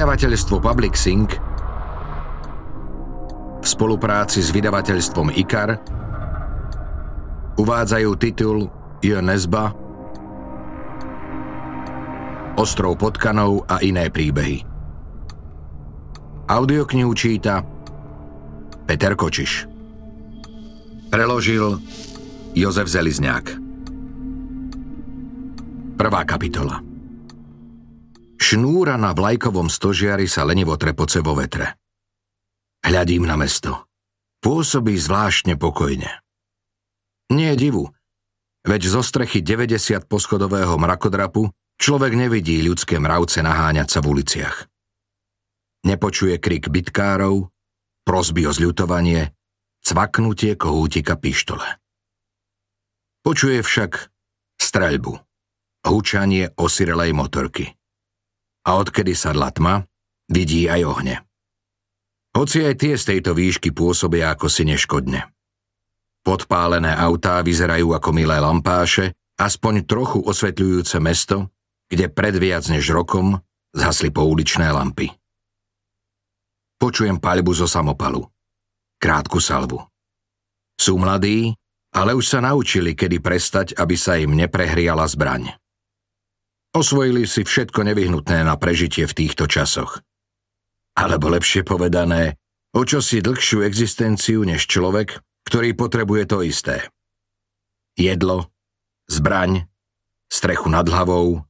Vydavateľstvo Public Sync v spolupráci s vydavateľstvom IKAR uvádzajú titul J. Nesba Ostrov potkanov a iné príbehy. Audioknihu číta Peter Kočiš. Preložil Jozef Zelizňák. Prvá kapitola. Šnúra na vlajkovom stožiari sa lenivo trepoce vo vetre. Hľadím na mesto. Pôsobí zvláštne pokojne. Nie je divu, veď zo strechy 90 poschodového mrakodrapu človek nevidí ľudské mravce naháňať sa v uliciach. Nepočuje krik bitkárov, prosby o zľutovanie, cvaknutie kohútika pištole. Počuje však streľbu, húčanie osirelej motorky – a odkedy sa tma, vidí aj ohne. Hoci aj tie z tejto výšky pôsobia ako si neškodne. Podpálené autá vyzerajú ako milé lampáše, aspoň trochu osvetľujúce mesto, kde pred viac než rokom zhasli pouličné lampy. Počujem paľbu zo samopalu. Krátku salvu. Sú mladí, ale už sa naučili, kedy prestať, aby sa im neprehriala zbraň. Osvojili si všetko nevyhnutné na prežitie v týchto časoch. Alebo lepšie povedané, o čosi dlhšiu existenciu než človek, ktorý potrebuje to isté. Jedlo, zbraň, strechu nad hlavou,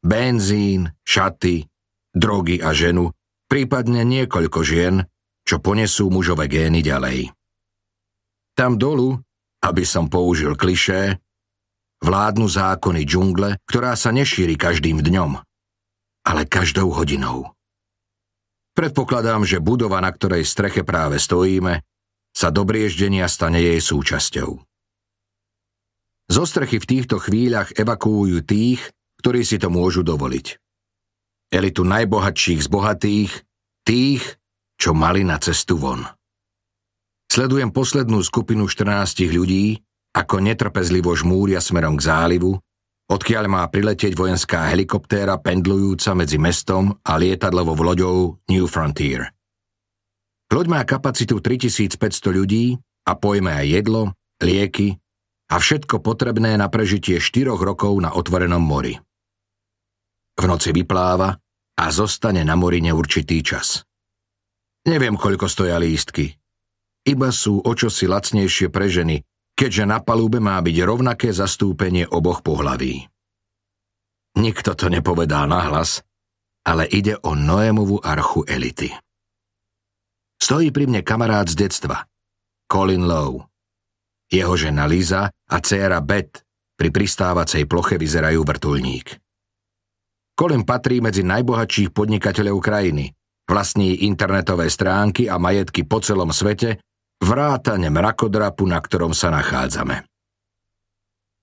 benzín, šaty, drogy a ženu, prípadne niekoľko žien, čo ponesú mužové gény ďalej. Tam dolu, aby som použil klišé, Vládnu zákony džungle, ktorá sa nešíri každým dňom, ale každou hodinou. Predpokladám, že budova, na ktorej streche práve stojíme, sa do brieždenia stane jej súčasťou. Zo strechy v týchto chvíľach evakuujú tých, ktorí si to môžu dovoliť. Elitu najbohatších z bohatých, tých, čo mali na cestu von. Sledujem poslednú skupinu 14 ľudí, ako netrpezlivo žmúria smerom k zálivu, odkiaľ má priletieť vojenská helikoptéra pendlujúca medzi mestom a lietadlovou loďou New Frontier. Loď má kapacitu 3500 ľudí a pojme aj jedlo, lieky a všetko potrebné na prežitie 4 rokov na otvorenom mori. V noci vypláva a zostane na mori neurčitý čas. Neviem, koľko stoja lístky. Iba sú čosi lacnejšie pre ženy, keďže na palube má byť rovnaké zastúpenie oboch pohlaví. Nikto to nepovedá nahlas, ale ide o Noémovú archu elity. Stojí pri mne kamarát z detstva, Colin Lowe. Jeho žena Liza a dcéra Beth pri pristávacej ploche vyzerajú vrtulník. Colin patrí medzi najbohatších podnikateľov krajiny, vlastní internetové stránky a majetky po celom svete vrátane mrakodrapu, na ktorom sa nachádzame.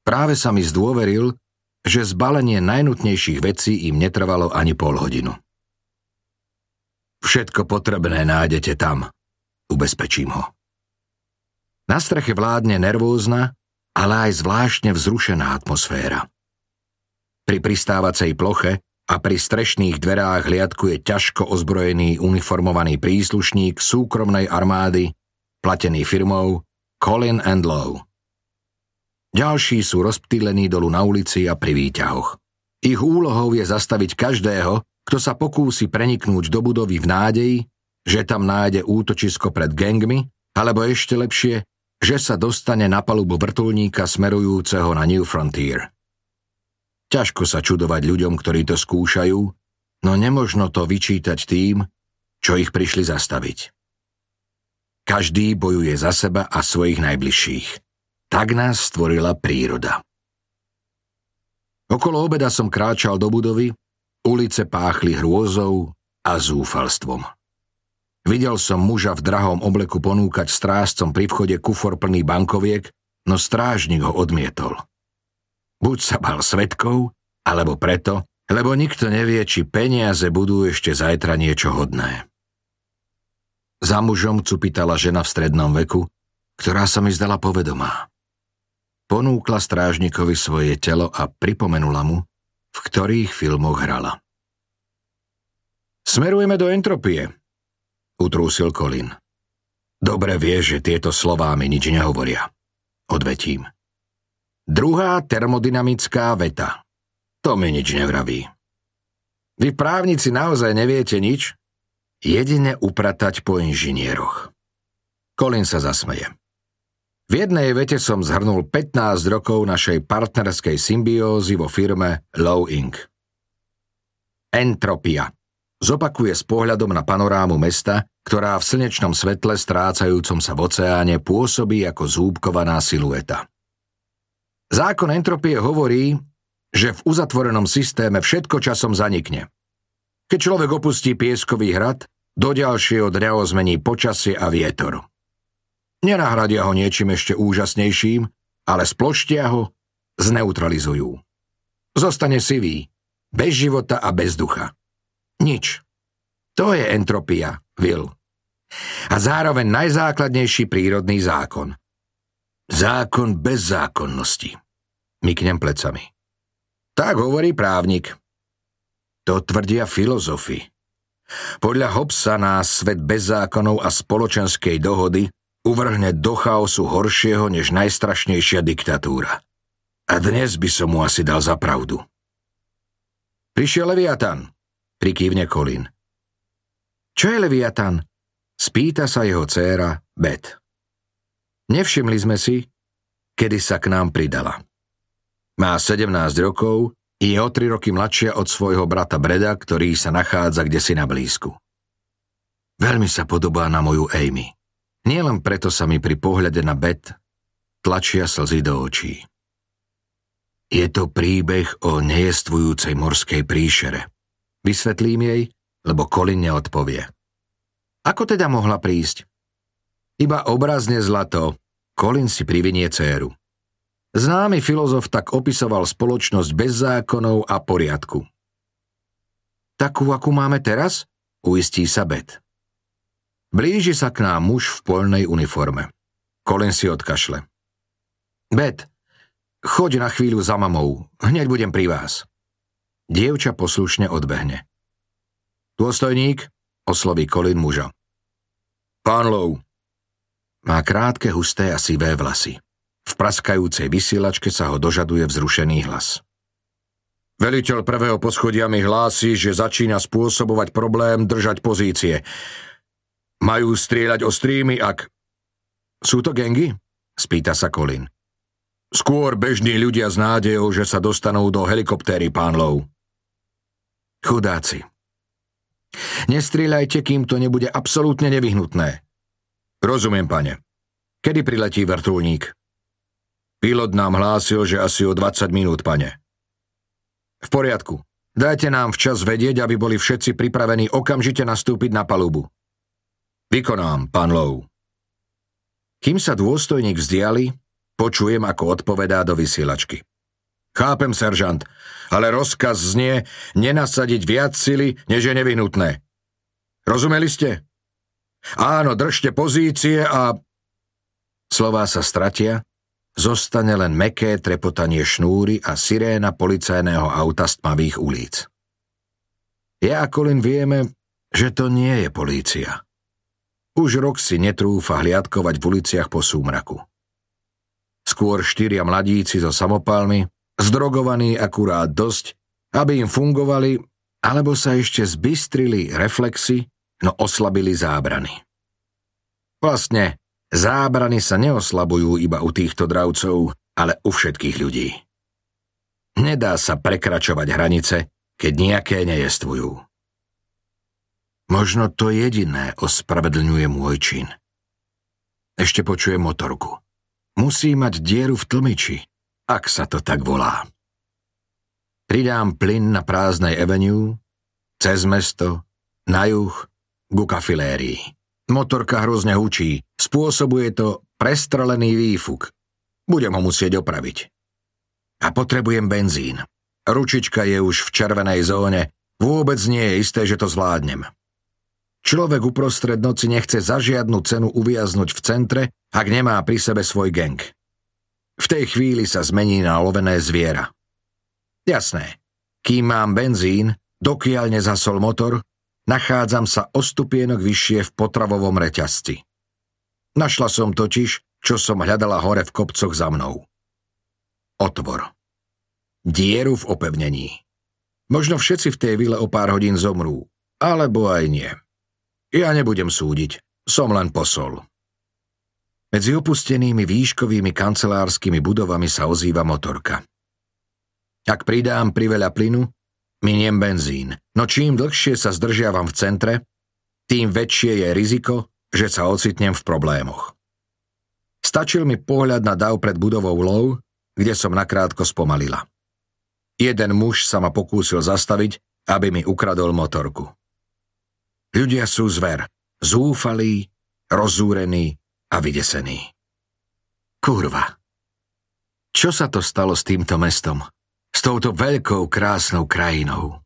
Práve sa mi zdôveril, že zbalenie najnutnejších vecí im netrvalo ani pol hodinu. Všetko potrebné nájdete tam, ubezpečím ho. Na streche vládne nervózna, ale aj zvláštne vzrušená atmosféra. Pri pristávacej ploche a pri strešných dverách hliadkuje ťažko ozbrojený uniformovaný príslušník súkromnej armády platený firmou Colin and Lowe. Ďalší sú rozptýlení dolu na ulici a pri výťahoch. Ich úlohou je zastaviť každého, kto sa pokúsi preniknúť do budovy v nádeji, že tam nájde útočisko pred gangmi, alebo ešte lepšie, že sa dostane na palubu vrtulníka smerujúceho na New Frontier. Ťažko sa čudovať ľuďom, ktorí to skúšajú, no nemožno to vyčítať tým, čo ich prišli zastaviť. Každý bojuje za seba a svojich najbližších. Tak nás stvorila príroda. Okolo obeda som kráčal do budovy, ulice páchli hrôzou a zúfalstvom. Videl som muža v drahom obleku ponúkať strážcom pri vchode kufor plný bankoviek, no strážnik ho odmietol. Buď sa bal svetkov, alebo preto, lebo nikto nevie, či peniaze budú ešte zajtra niečo hodné. Za mužom cupitala žena v strednom veku, ktorá sa mi zdala povedomá. Ponúkla strážnikovi svoje telo a pripomenula mu, v ktorých filmoch hrala. Smerujeme do entropie, utrúsil Colin. Dobre vieš, že tieto slová mi nič nehovoria. Odvetím. Druhá termodynamická veta. To mi nič nevraví. Vy právnici naozaj neviete nič? Jedine upratať po inžinieroch. Colin sa zasmeje. V jednej vete som zhrnul 15 rokov našej partnerskej symbiózy vo firme Low Inc. Entropia. Zopakuje s pohľadom na panorámu mesta, ktorá v slnečnom svetle strácajúcom sa v oceáne pôsobí ako zúbkovaná silueta. Zákon entropie hovorí, že v uzatvorenom systéme všetko časom zanikne. Keď človek opustí pieskový hrad, do ďalšieho dňa zmení počasie a vietor. Nenahradia ho niečím ešte úžasnejším, ale sploštia ho, zneutralizujú. Zostane sivý, bez života a bez ducha. Nič. To je entropia, Will. A zároveň najzákladnejší prírodný zákon. Zákon bez zákonnosti. Myknem plecami. Tak hovorí právnik. To tvrdia filozofi. Podľa Hobbesa nás svet bez zákonov a spoločenskej dohody uvrhne do chaosu horšieho než najstrašnejšia diktatúra. A dnes by som mu asi dal za pravdu. Prišiel Leviatan, prikývne Kolín. Čo je Leviatan? Spýta sa jeho dcéra Bet. Nevšimli sme si, kedy sa k nám pridala. Má 17 rokov, je o 3 roky mladšia od svojho brata Breda, ktorý sa nachádza kde si na blízku. Veľmi sa podobá na moju Amy. Nielen preto sa mi pri pohľade na Bet tlačia slzy do očí. Je to príbeh o nejestvujúcej morskej príšere. Vysvetlím jej, lebo Colin neodpovie. Ako teda mohla prísť? Iba obrazne zlato, Colin si privinie céru. Známy filozof tak opisoval spoločnosť bez zákonov a poriadku. Takú, akú máme teraz? Uistí sa Bet. Blíži sa k nám muž v polnej uniforme. Colin si odkašle. Bet, choď na chvíľu za mamou, hneď budem pri vás. Dievča poslušne odbehne. Dôstojník, osloví Colin muža. Pán Lou. Má krátke, husté a sivé vlasy. V praskajúcej vysielačke sa ho dožaduje vzrušený hlas. Veliteľ prvého poschodia mi hlási, že začína spôsobovať problém držať pozície. Majú strieľať o strímy, ak... Sú to gengy? Spýta sa Colin. Skôr bežní ľudia s nádejou, že sa dostanú do helikoptéry, pán Lou. Chudáci. Nestrieľajte, kým to nebude absolútne nevyhnutné. Rozumiem, pane. Kedy priletí vrtulník? Pilot nám hlásil, že asi o 20 minút, pane. V poriadku. Dajte nám včas vedieť, aby boli všetci pripravení okamžite nastúpiť na palubu. Vykonám, pán Lou. Kým sa dôstojník vzdiali, počujem, ako odpovedá do vysielačky. Chápem, seržant, ale rozkaz znie nenasadiť viac sily, než je nevyhnutné. Rozumeli ste? Áno, držte pozície a... Slová sa stratia, zostane len meké trepotanie šnúry a siréna policajného auta z tmavých ulic. Ja a Colin vieme, že to nie je polícia. Už rok si netrúfa hliadkovať v uliciach po súmraku. Skôr štyria mladíci so samopalmi, zdrogovaní akurát dosť, aby im fungovali, alebo sa ešte zbystrili reflexy, no oslabili zábrany. Vlastne, zábrany sa neoslabujú iba u týchto dravcov, ale u všetkých ľudí. Nedá sa prekračovať hranice, keď nejaké nejestvujú. Možno to jediné ospravedlňuje môj čin. Ešte počujem motorku. Musí mať dieru v tlmiči, ak sa to tak volá. Pridám plyn na prázdnej avenue, cez mesto, na juh, ku kafilérii. Motorka hrozne hučí, spôsobuje to prestrelený výfuk. Budem ho musieť opraviť. A potrebujem benzín. Ručička je už v červenej zóne, vôbec nie je isté, že to zvládnem. Človek uprostred noci nechce za žiadnu cenu uviaznuť v centre, ak nemá pri sebe svoj gang. V tej chvíli sa zmení na lovené zviera. Jasné, kým mám benzín, dokiaľ nezasol motor, nachádzam sa o stupienok vyššie v potravovom reťazci. Našla som totiž, čo som hľadala hore v kopcoch za mnou. Otvor. Dieru v opevnení. Možno všetci v tej vile o pár hodín zomrú, alebo aj nie. Ja nebudem súdiť, som len posol. Medzi opustenými výškovými kancelárskymi budovami sa ozýva motorka. Ak pridám priveľa plynu, miniem benzín, no čím dlhšie sa zdržiavam v centre, tým väčšie je riziko, že sa ocitnem v problémoch. Stačil mi pohľad na dav pred budovou lov, kde som nakrátko spomalila. Jeden muž sa ma pokúsil zastaviť, aby mi ukradol motorku. Ľudia sú zver, zúfalí, rozúrení a vydesený. Kurva. Čo sa to stalo s týmto mestom? S touto veľkou, krásnou krajinou?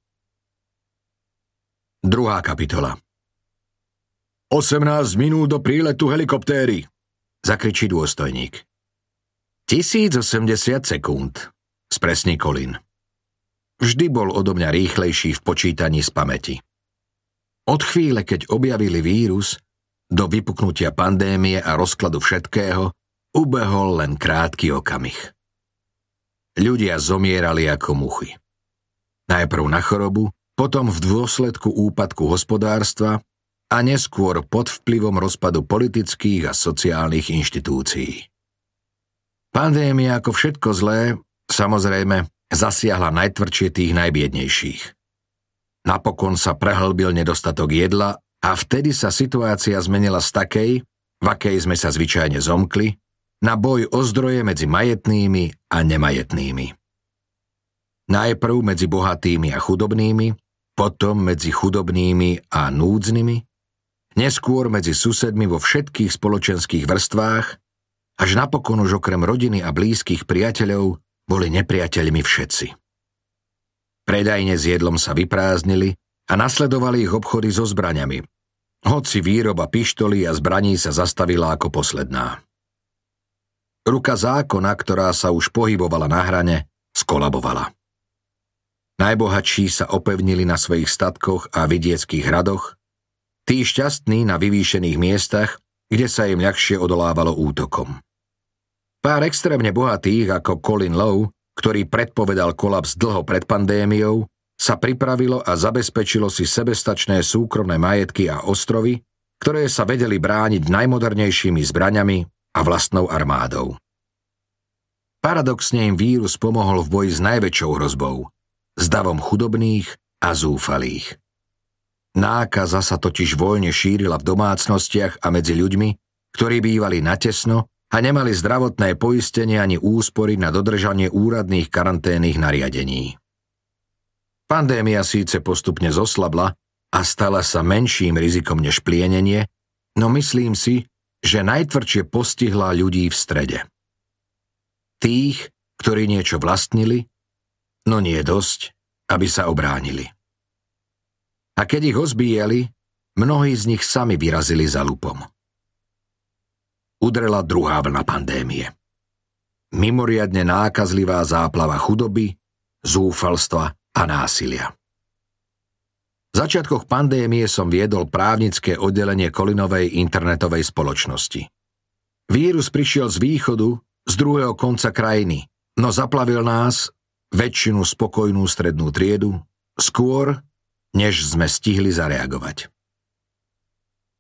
Druhá kapitola 18 minút do príletu helikoptéry, zakričí dôstojník. 1080 sekúnd, spresní Kolin. Vždy bol odo mňa rýchlejší v počítaní z pamäti. Od chvíle, keď objavili vírus, do vypuknutia pandémie a rozkladu všetkého ubehol len krátky okamih. Ľudia zomierali ako muchy. Najprv na chorobu, potom v dôsledku úpadku hospodárstva a neskôr pod vplyvom rozpadu politických a sociálnych inštitúcií. Pandémia ako všetko zlé, samozrejme, zasiahla najtvrdšie tých najbiednejších. Napokon sa prehlbil nedostatok jedla a vtedy sa situácia zmenila z takej, v akej sme sa zvyčajne zomkli, na boj o zdroje medzi majetnými a nemajetnými. Najprv medzi bohatými a chudobnými, potom medzi chudobnými a núdznymi, neskôr medzi susedmi vo všetkých spoločenských vrstvách, až napokon už okrem rodiny a blízkych priateľov boli nepriateľmi všetci. Predajne s jedlom sa vyprázdnili a nasledovali ich obchody so zbraňami, hoci výroba pištolí a zbraní sa zastavila ako posledná. Ruka zákona, ktorá sa už pohybovala na hrane, skolabovala. Najbohatší sa opevnili na svojich statkoch a vidieckých hradoch, tí šťastní na vyvýšených miestach, kde sa im ľahšie odolávalo útokom. Pár extrémne bohatých ako Colin Lowe, ktorý predpovedal kolaps dlho pred pandémiou, sa pripravilo a zabezpečilo si sebestačné súkromné majetky a ostrovy, ktoré sa vedeli brániť najmodernejšími zbraňami a vlastnou armádou. Paradoxne im vírus pomohol v boji s najväčšou hrozbou, s davom chudobných a zúfalých. Nákaza sa totiž voľne šírila v domácnostiach a medzi ľuďmi, ktorí bývali natesno a nemali zdravotné poistenie ani úspory na dodržanie úradných karanténnych nariadení. Pandémia síce postupne zoslabla a stala sa menším rizikom než plienenie, no myslím si, že najtvrdšie postihla ľudí v strede. Tých, ktorí niečo vlastnili, no nie dosť, aby sa obránili. A keď ich ozbíjali, mnohí z nich sami vyrazili za lupom. Udrela druhá vlna pandémie. Mimoriadne nákazlivá záplava chudoby, zúfalstva a násilia. V začiatkoch pandémie som viedol právnické oddelenie Kolinovej internetovej spoločnosti. Vírus prišiel z východu, z druhého konca krajiny, no zaplavil nás, väčšinu spokojnú strednú triedu, skôr, než sme stihli zareagovať.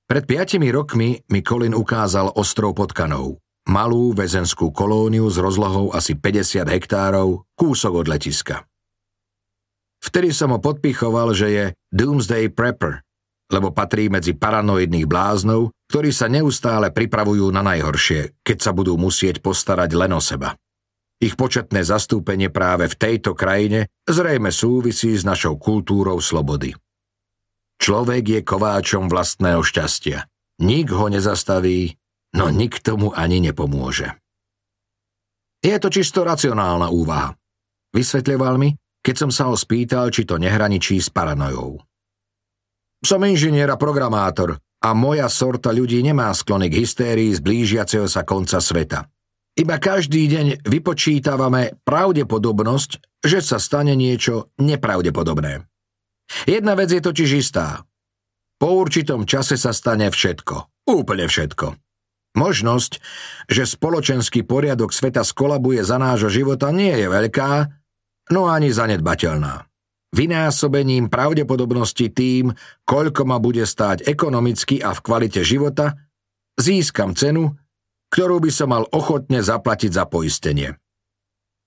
Pred piatimi rokmi mi Kolin ukázal ostrov Potkanov, malú väzenskú kolóniu s rozlohou asi 50 hektárov, kúsok od letiska. Vtedy som ho podpichoval, že je Doomsday Prepper, lebo patrí medzi paranoidných bláznov, ktorí sa neustále pripravujú na najhoršie, keď sa budú musieť postarať len o seba. Ich početné zastúpenie práve v tejto krajine zrejme súvisí s našou kultúrou slobody. Človek je kováčom vlastného šťastia. Nik ho nezastaví, no nik tomu ani nepomôže. Je to čisto racionálna úvaha. Vysvetľoval mi, keď som sa ho spýtal, či to nehraničí s paranojou. Som inžinier a programátor a moja sorta ľudí nemá sklony k hystérii z blížiaceho sa konca sveta. Iba každý deň vypočítavame pravdepodobnosť, že sa stane niečo nepravdepodobné. Jedna vec je totiž istá. Po určitom čase sa stane všetko. Úplne všetko. Možnosť, že spoločenský poriadok sveta skolabuje za nášho života nie je veľká, no ani zanedbateľná. Vynásobením pravdepodobnosti tým, koľko ma bude stáť ekonomicky a v kvalite života, získam cenu, ktorú by som mal ochotne zaplatiť za poistenie.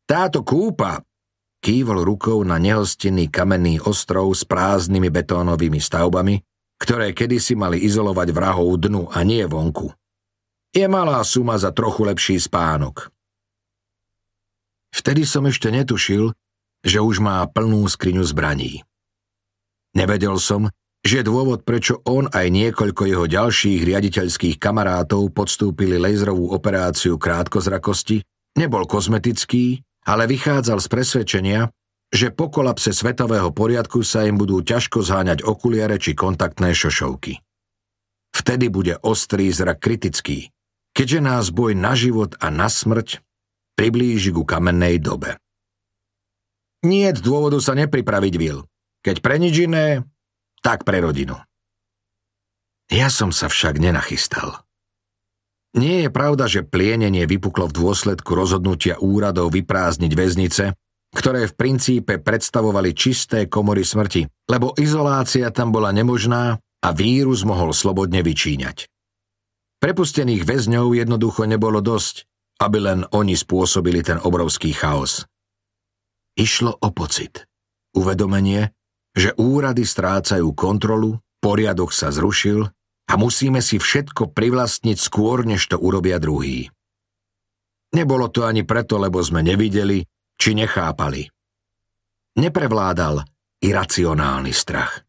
Táto kúpa kývol rukou na nehostinný kamenný ostrov s prázdnymi betónovými stavbami, ktoré kedysi mali izolovať vrahov dnu a nie vonku. Je malá suma za trochu lepší spánok. Vtedy som ešte netušil, že už má plnú skriňu zbraní. Nevedel som, že dôvod, prečo on aj niekoľko jeho ďalších riaditeľských kamarátov podstúpili laserovú operáciu krátkozrakosti, nebol kozmetický, ale vychádzal z presvedčenia, že po kolapse svetového poriadku sa im budú ťažko zháňať okuliare či kontaktné šošovky. Vtedy bude ostrý zrak kritický, keďže nás boj na život a na smrť priblíži ku kamennej dobe. Nie dôvodu sa nepripraviť, Vil. Keď pre nič iné, tak pre rodinu. Ja som sa však nenachystal. Nie je pravda, že plienenie vypuklo v dôsledku rozhodnutia úradov vyprázdniť väznice, ktoré v princípe predstavovali čisté komory smrti, lebo izolácia tam bola nemožná a vírus mohol slobodne vyčíňať. Prepustených väzňov jednoducho nebolo dosť, aby len oni spôsobili ten obrovský chaos. Išlo o pocit. Uvedomenie, že úrady strácajú kontrolu, poriadok sa zrušil a musíme si všetko privlastniť skôr, než to urobia druhý. Nebolo to ani preto, lebo sme nevideli, či nechápali. Neprevládal iracionálny strach.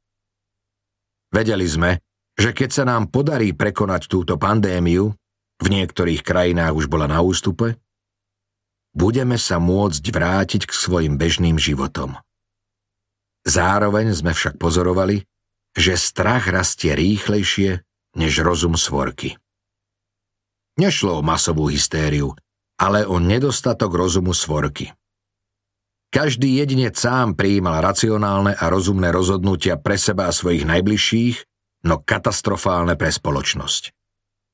Vedeli sme, že keď sa nám podarí prekonať túto pandémiu, v niektorých krajinách už bola na ústupe, budeme sa môcť vrátiť k svojim bežným životom. Zároveň sme však pozorovali, že strach rastie rýchlejšie než rozum svorky. Nešlo o masovú hystériu, ale o nedostatok rozumu svorky. Každý jedinec sám prijímal racionálne a rozumné rozhodnutia pre seba a svojich najbližších, no katastrofálne pre spoločnosť.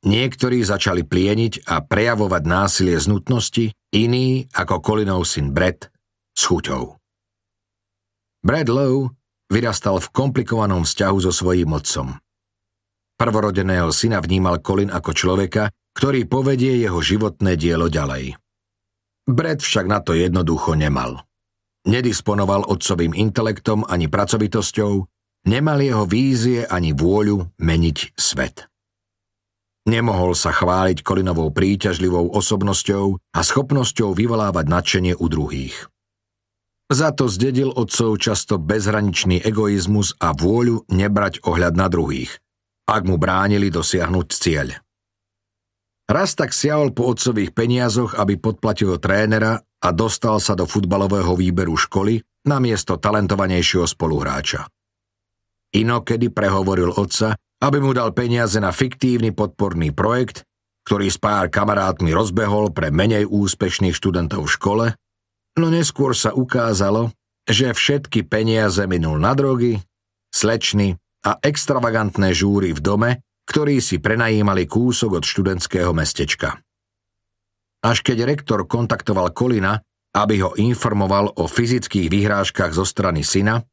Niektorí začali plieniť a prejavovať násilie z nutnosti, iní, ako Kolinov syn Brett, s chuťou. Brad Lowe vyrastal v komplikovanom vzťahu so svojím otcom. Prvorodeného syna vnímal Colin ako človeka, ktorý povedie jeho životné dielo ďalej. Brad však na to jednoducho nemal. Nedisponoval otcovým intelektom ani pracovitosťou, nemal jeho vízie ani vôľu meniť svet. Nemohol sa chváliť Kolinovou príťažlivou osobnosťou a schopnosťou vyvolávať nadšenie u druhých. Za to zdedil otcov často bezhraničný egoizmus a vôľu nebrať ohľad na druhých, ak mu bránili dosiahnuť cieľ. Raz tak siahol po otcových peniazoch, aby podplatil trénera a dostal sa do futbalového výberu školy na miesto talentovanejšieho spoluhráča. Inokedy prehovoril otca, aby mu dal peniaze na fiktívny podporný projekt, ktorý s pár kamarátmi rozbehol pre menej úspešných študentov v škole, no neskôr sa ukázalo, že všetky peniaze minul na drogy, slečny a extravagantné žúry v dome, ktorí si prenajímali kúsok od študentského mestečka. Až keď rektor kontaktoval Kolina, aby ho informoval o fyzických vyhrážkach zo strany syna,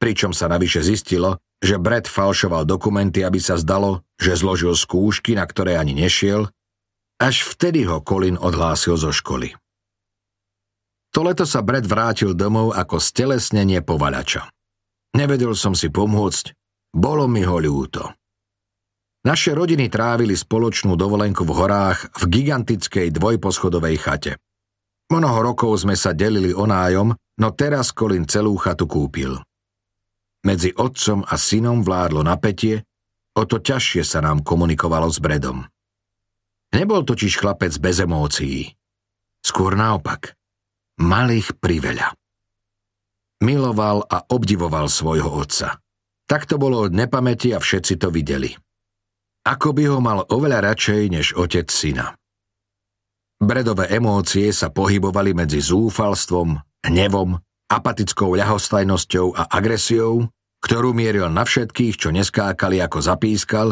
pričom sa navyše zistilo, že Brett falšoval dokumenty, aby sa zdalo, že zložil skúšky, na ktoré ani nešiel, až vtedy ho Colin odhlásil zo školy. To leto sa Brett vrátil domov ako stelesnenie povalača. Nevedel som si pomôcť, bolo mi ho ľúto. Naše rodiny trávili spoločnú dovolenku v horách v gigantickej dvojposchodovej chate. Mnoho rokov sme sa delili o nájom, no teraz Colin celú chatu kúpil. Medzi otcom a synom vládlo napätie, o to ťažšie sa nám komunikovalo s Bredom. Nebol totiž chlapec bez emócií. Skôr naopak. Mal ich priveľa. Miloval a obdivoval svojho otca. Tak to bolo od nepamäti a všetci to videli ako by ho mal oveľa radšej než otec syna. Bredové emócie sa pohybovali medzi zúfalstvom, hnevom, apatickou ľahostajnosťou a agresiou, ktorú mieril na všetkých, čo neskákali ako zapískal,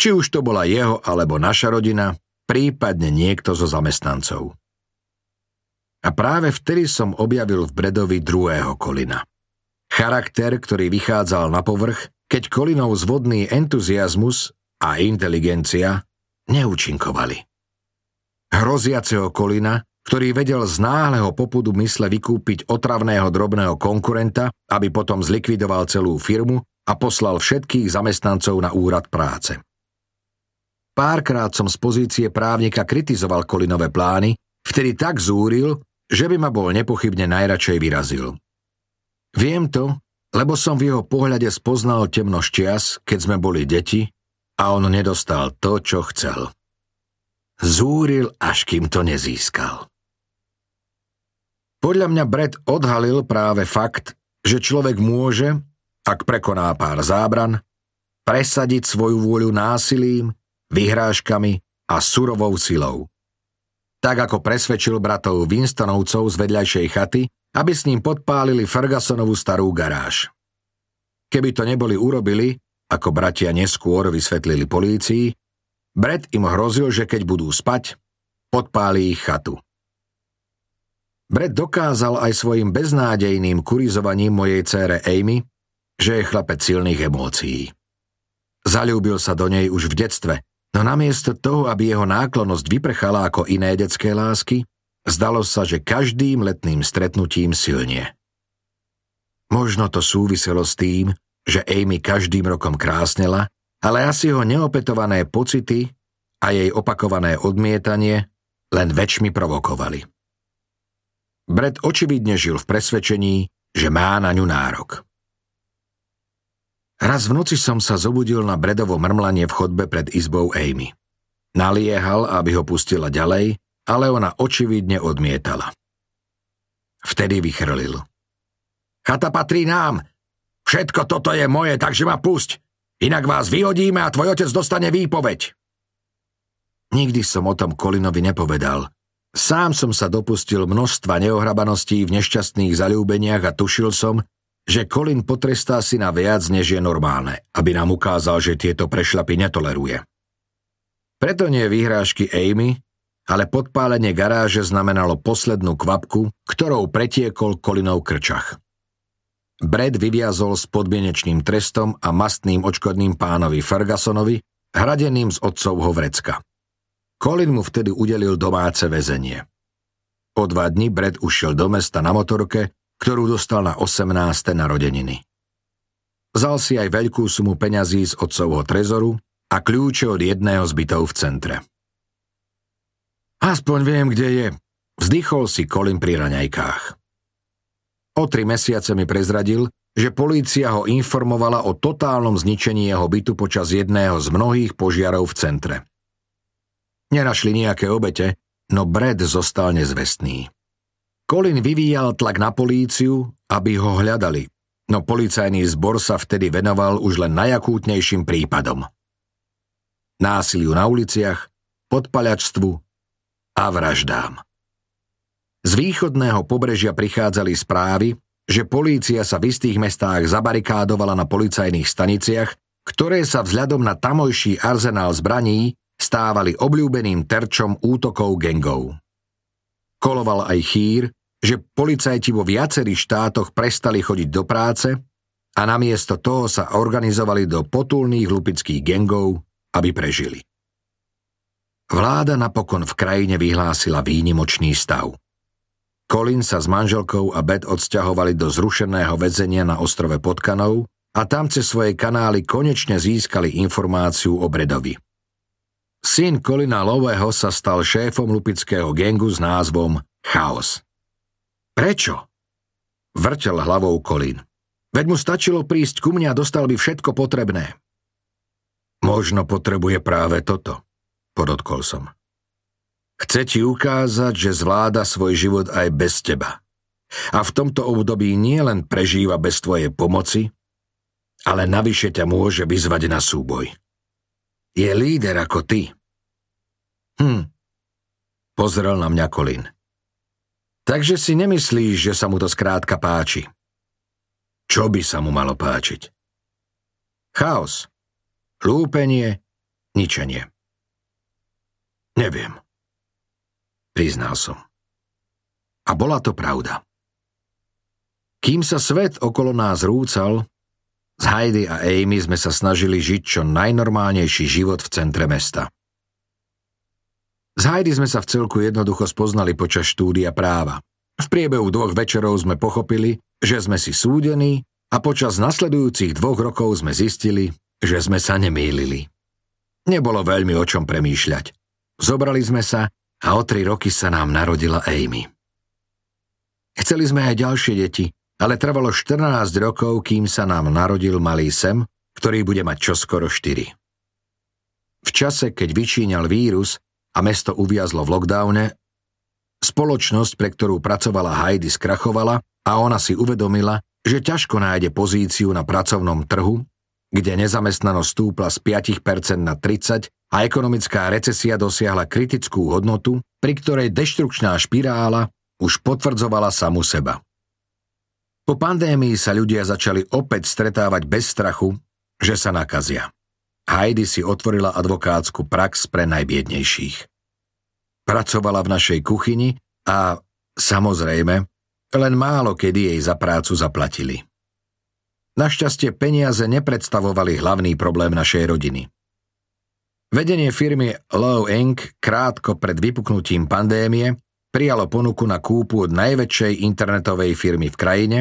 či už to bola jeho alebo naša rodina, prípadne niekto zo zamestnancov. A práve vtedy som objavil v Bredovi druhého Kolina. Charakter, ktorý vychádzal na povrch, keď Kolinov zvodný entuziasmus a inteligencia neúčinkovali. Hroziaceho Kolina, ktorý vedel z náhleho popudu mysle vykúpiť otravného drobného konkurenta, aby potom zlikvidoval celú firmu a poslal všetkých zamestnancov na úrad práce. Párkrát som z pozície právnika kritizoval Kolinové plány, vtedy tak zúril, že by ma bol nepochybne najradšej vyrazil. Viem to, lebo som v jeho pohľade spoznal temno čias, keď sme boli deti a on nedostal to, čo chcel. Zúril, až kým to nezískal. Podľa mňa Brett odhalil práve fakt, že človek môže, ak prekoná pár zábran, presadiť svoju vôľu násilím, vyhrážkami a surovou silou tak ako presvedčil bratov Winstonovcov z vedľajšej chaty, aby s ním podpálili Fergusonovú starú garáž. Keby to neboli urobili, ako bratia neskôr vysvetlili polícii, Brett im hrozil, že keď budú spať, podpálí ich chatu. Brett dokázal aj svojim beznádejným kurizovaním mojej cére Amy, že je chlapec silných emócií. Zalúbil sa do nej už v detstve – No namiesto toho, aby jeho náklonosť vyprchala ako iné detské lásky, zdalo sa, že každým letným stretnutím silnie. Možno to súviselo s tým, že Amy každým rokom krásnela, ale asi ho neopetované pocity a jej opakované odmietanie len väčšmi provokovali. Brett očividne žil v presvedčení, že má na ňu nárok. Raz v noci som sa zobudil na bredovo mrmlanie v chodbe pred izbou Amy. Naliehal, aby ho pustila ďalej, ale ona očividne odmietala. Vtedy vychrlil. Chata patrí nám. Všetko toto je moje, takže ma pusť. Inak vás vyhodíme a tvoj otec dostane výpoveď. Nikdy som o tom Kolinovi nepovedal. Sám som sa dopustil množstva neohrabaností v nešťastných zalúbeniach a tušil som, že Colin potrestá syna viac, než je normálne, aby nám ukázal, že tieto prešlapy netoleruje. Preto nie vyhrážky Amy, ale podpálenie garáže znamenalo poslednú kvapku, ktorou pretiekol Kolinov krčach. Brad vyviazol s podmienečným trestom a mastným očkodným pánovi Fergusonovi, hradeným z otcovho vrecka. Colin mu vtedy udelil domáce väzenie. O dva dni Brad ušiel do mesta na motorke ktorú dostal na 18. narodeniny. Vzal si aj veľkú sumu peňazí z otcovho trezoru a kľúče od jedného z bytov v centre. Aspoň viem, kde je, vzdychol si Colin pri raňajkách. O tri mesiace mi prezradil, že polícia ho informovala o totálnom zničení jeho bytu počas jedného z mnohých požiarov v centre. Nenašli nejaké obete, no Brad zostal nezvestný. Colin vyvíjal tlak na políciu, aby ho hľadali, no policajný zbor sa vtedy venoval už len najakútnejším prípadom. Násiliu na uliciach, podpaľačstvu a vraždám. Z východného pobrežia prichádzali správy, že polícia sa v istých mestách zabarikádovala na policajných staniciach, ktoré sa vzhľadom na tamojší arzenál zbraní stávali obľúbeným terčom útokov gengov. Koloval aj chýr, že policajti vo viacerých štátoch prestali chodiť do práce a namiesto toho sa organizovali do potulných lupických gengov, aby prežili. Vláda napokon v krajine vyhlásila výnimočný stav. Colin sa s manželkou a Bet odsťahovali do zrušeného väzenia na ostrove Potkanov a tam cez svoje kanály konečne získali informáciu o Bredovi. Syn Colina Loweho sa stal šéfom lupického gengu s názvom Chaos. Prečo? Vrtel hlavou Kolín. Veď mu stačilo prísť ku mne a dostal by všetko potrebné. Možno potrebuje práve toto, podotkol som. Chce ti ukázať, že zvláda svoj život aj bez teba. A v tomto období nie len prežíva bez tvojej pomoci, ale navyše ťa môže vyzvať na súboj. Je líder ako ty. Hm. Pozrel na mňa Kolín. Takže si nemyslíš, že sa mu to skrátka páči. Čo by sa mu malo páčiť? Chaos. Lúpenie, ničenie. Neviem. Priznal som. A bola to pravda. Kým sa svet okolo nás rúcal, s Heidi a Amy sme sa snažili žiť čo najnormálnejší život v centre mesta. S Heidi sme sa v celku jednoducho spoznali počas štúdia práva. V priebehu dvoch večerov sme pochopili, že sme si súdení a počas nasledujúcich dvoch rokov sme zistili, že sme sa nemýlili. Nebolo veľmi o čom premýšľať. Zobrali sme sa a o tri roky sa nám narodila Amy. Chceli sme aj ďalšie deti, ale trvalo 14 rokov, kým sa nám narodil malý Sem, ktorý bude mať čoskoro 4. V čase, keď vyčíňal vírus a mesto uviazlo v lockdowne, spoločnosť, pre ktorú pracovala Heidi, skrachovala a ona si uvedomila, že ťažko nájde pozíciu na pracovnom trhu, kde nezamestnanosť stúpla z 5% na 30 a ekonomická recesia dosiahla kritickú hodnotu, pri ktorej deštrukčná špirála už potvrdzovala samu seba. Po pandémii sa ľudia začali opäť stretávať bez strachu, že sa nakazia. Heidi si otvorila advokátsku prax pre najbiednejších. Pracovala v našej kuchyni a, samozrejme, len málo kedy jej za prácu zaplatili. Našťastie peniaze nepredstavovali hlavný problém našej rodiny. Vedenie firmy Low Inc. krátko pred vypuknutím pandémie prijalo ponuku na kúpu od najväčšej internetovej firmy v krajine,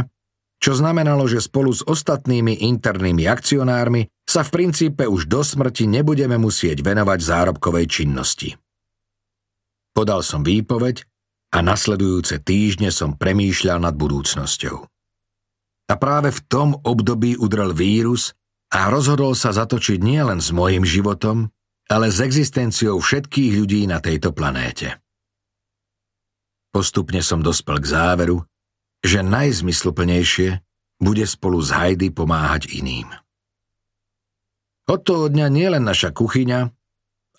čo znamenalo, že spolu s ostatnými internými akcionármi sa v princípe už do smrti nebudeme musieť venovať zárobkovej činnosti. Podal som výpoveď a nasledujúce týždne som premýšľal nad budúcnosťou. A práve v tom období udrel vírus a rozhodol sa zatočiť nielen s mojim životom, ale s existenciou všetkých ľudí na tejto planéte. Postupne som dospel k záveru, že najzmysluplnejšie bude spolu s Heidi pomáhať iným. Od toho dňa nielen naša kuchyňa,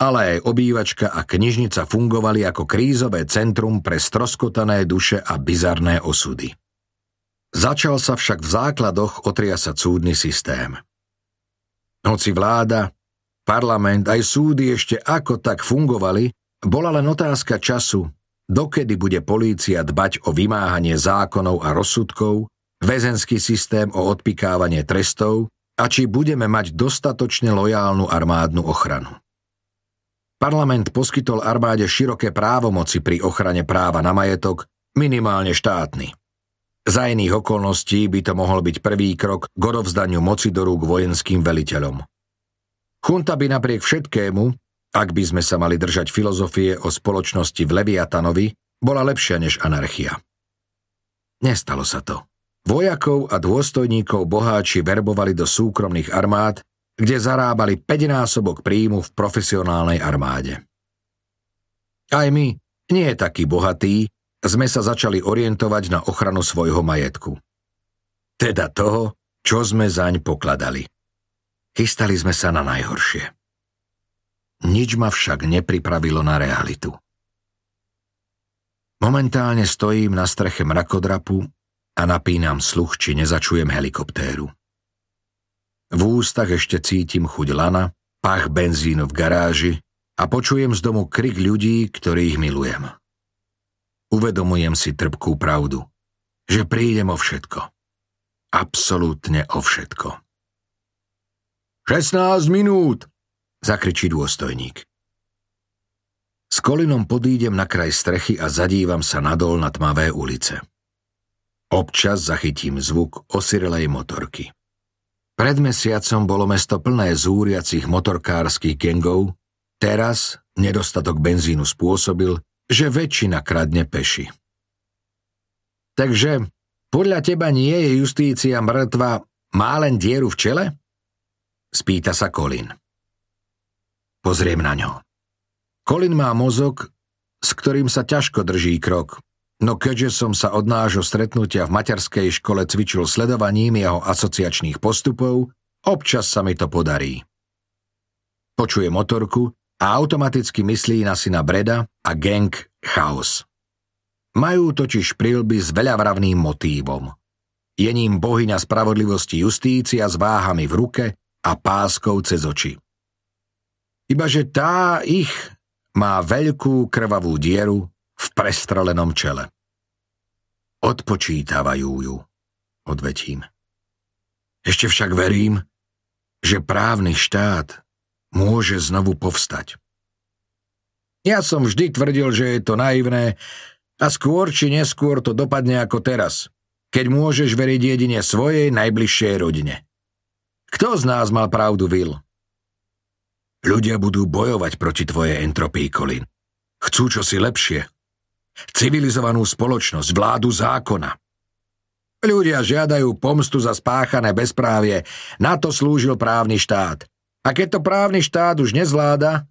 ale aj obývačka a knižnica fungovali ako krízové centrum pre stroskotané duše a bizarné osudy. Začal sa však v základoch otriasať súdny systém. Hoci vláda, parlament aj súdy ešte ako tak fungovali, bola len otázka času, dokedy bude polícia dbať o vymáhanie zákonov a rozsudkov, väzenský systém o odpikávanie trestov a či budeme mať dostatočne lojálnu armádnu ochranu. Parlament poskytol armáde široké právomoci pri ochrane práva na majetok, minimálne štátny. Za iných okolností by to mohol byť prvý krok k odovzdaniu moci do rúk vojenským veliteľom. Chunta by napriek všetkému, ak by sme sa mali držať filozofie o spoločnosti v Leviatanovi, bola lepšia než anarchia. Nestalo sa to. Vojakov a dôstojníkov boháči verbovali do súkromných armád kde zarábali 5 násobok príjmu v profesionálnej armáde. Aj my, nie je taký bohatý, sme sa začali orientovať na ochranu svojho majetku. Teda toho, čo sme zaň pokladali. Chystali sme sa na najhoršie. Nič ma však nepripravilo na realitu. Momentálne stojím na streche mrakodrapu a napínam sluch, či nezačujem helikoptéru. V ústach ešte cítim chuť lana, pach benzínu v garáži a počujem z domu krik ľudí, ktorých milujem. Uvedomujem si trpkú pravdu, že prídem o všetko. Absolútne o všetko. 16 minút, zakričí dôstojník. S Kolinom podídem na kraj strechy a zadívam sa nadol na tmavé ulice. Občas zachytím zvuk osirelej motorky. Pred mesiacom bolo mesto plné zúriacich motorkárskych gengov, teraz nedostatok benzínu spôsobil, že väčšina kradne peši. Takže podľa teba nie je justícia mŕtva, má len dieru v čele? Spýta sa Colin. Pozriem na ňo. Colin má mozog, s ktorým sa ťažko drží krok, No keďže som sa od nášho stretnutia v materskej škole cvičil sledovaním jeho asociačných postupov, občas sa mi to podarí. Počuje motorku a automaticky myslí na syna Breda a gang Chaos. Majú totiž prilby s veľavravným motívom. Je ním bohyňa spravodlivosti justícia s váhami v ruke a páskou cez oči. Ibaže tá ich má veľkú krvavú dieru v prestrelenom čele. Odpočítavajú ju, odvetím. Ešte však verím, že právny štát môže znovu povstať. Ja som vždy tvrdil, že je to naivné a skôr či neskôr to dopadne ako teraz, keď môžeš veriť jedine svojej najbližšej rodine. Kto z nás mal pravdu, Will? Ľudia budú bojovať proti tvojej entropii, Colin. Chcú čosi lepšie. Civilizovanú spoločnosť, vládu zákona. Ľudia žiadajú pomstu za spáchané bezprávie. Na to slúžil právny štát. A keď to právny štát už nezvláda,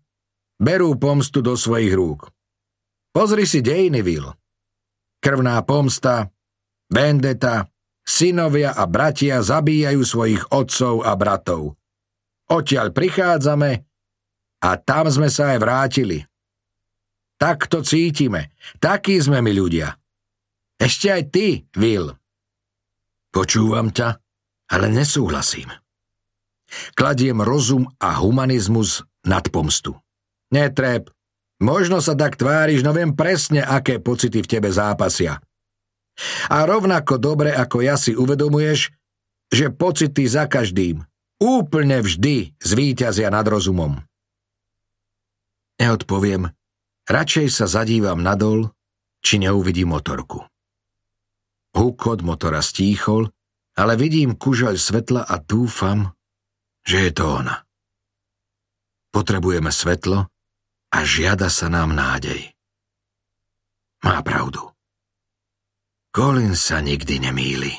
berú pomstu do svojich rúk. Pozri si dejiny, Will. Krvná pomsta, vendeta, synovia a bratia zabíjajú svojich otcov a bratov. Odtiaľ prichádzame a tam sme sa aj vrátili. Tak to cítime. Takí sme my ľudia. Ešte aj ty, Will. Počúvam ťa, ale nesúhlasím. Kladiem rozum a humanizmus nad pomstu. Netreb. Možno sa tak tváriš, no viem presne, aké pocity v tebe zápasia. A rovnako dobre ako ja si uvedomuješ, že pocity za každým, úplne vždy zvíťazia nad rozumom. Neodpoviem. Radšej sa zadívam nadol, či neuvidím motorku. Hukot motora stíchol, ale vidím kužaľ svetla a dúfam, že je to ona. Potrebujeme svetlo a žiada sa nám nádej. Má pravdu. Colin sa nikdy nemýli.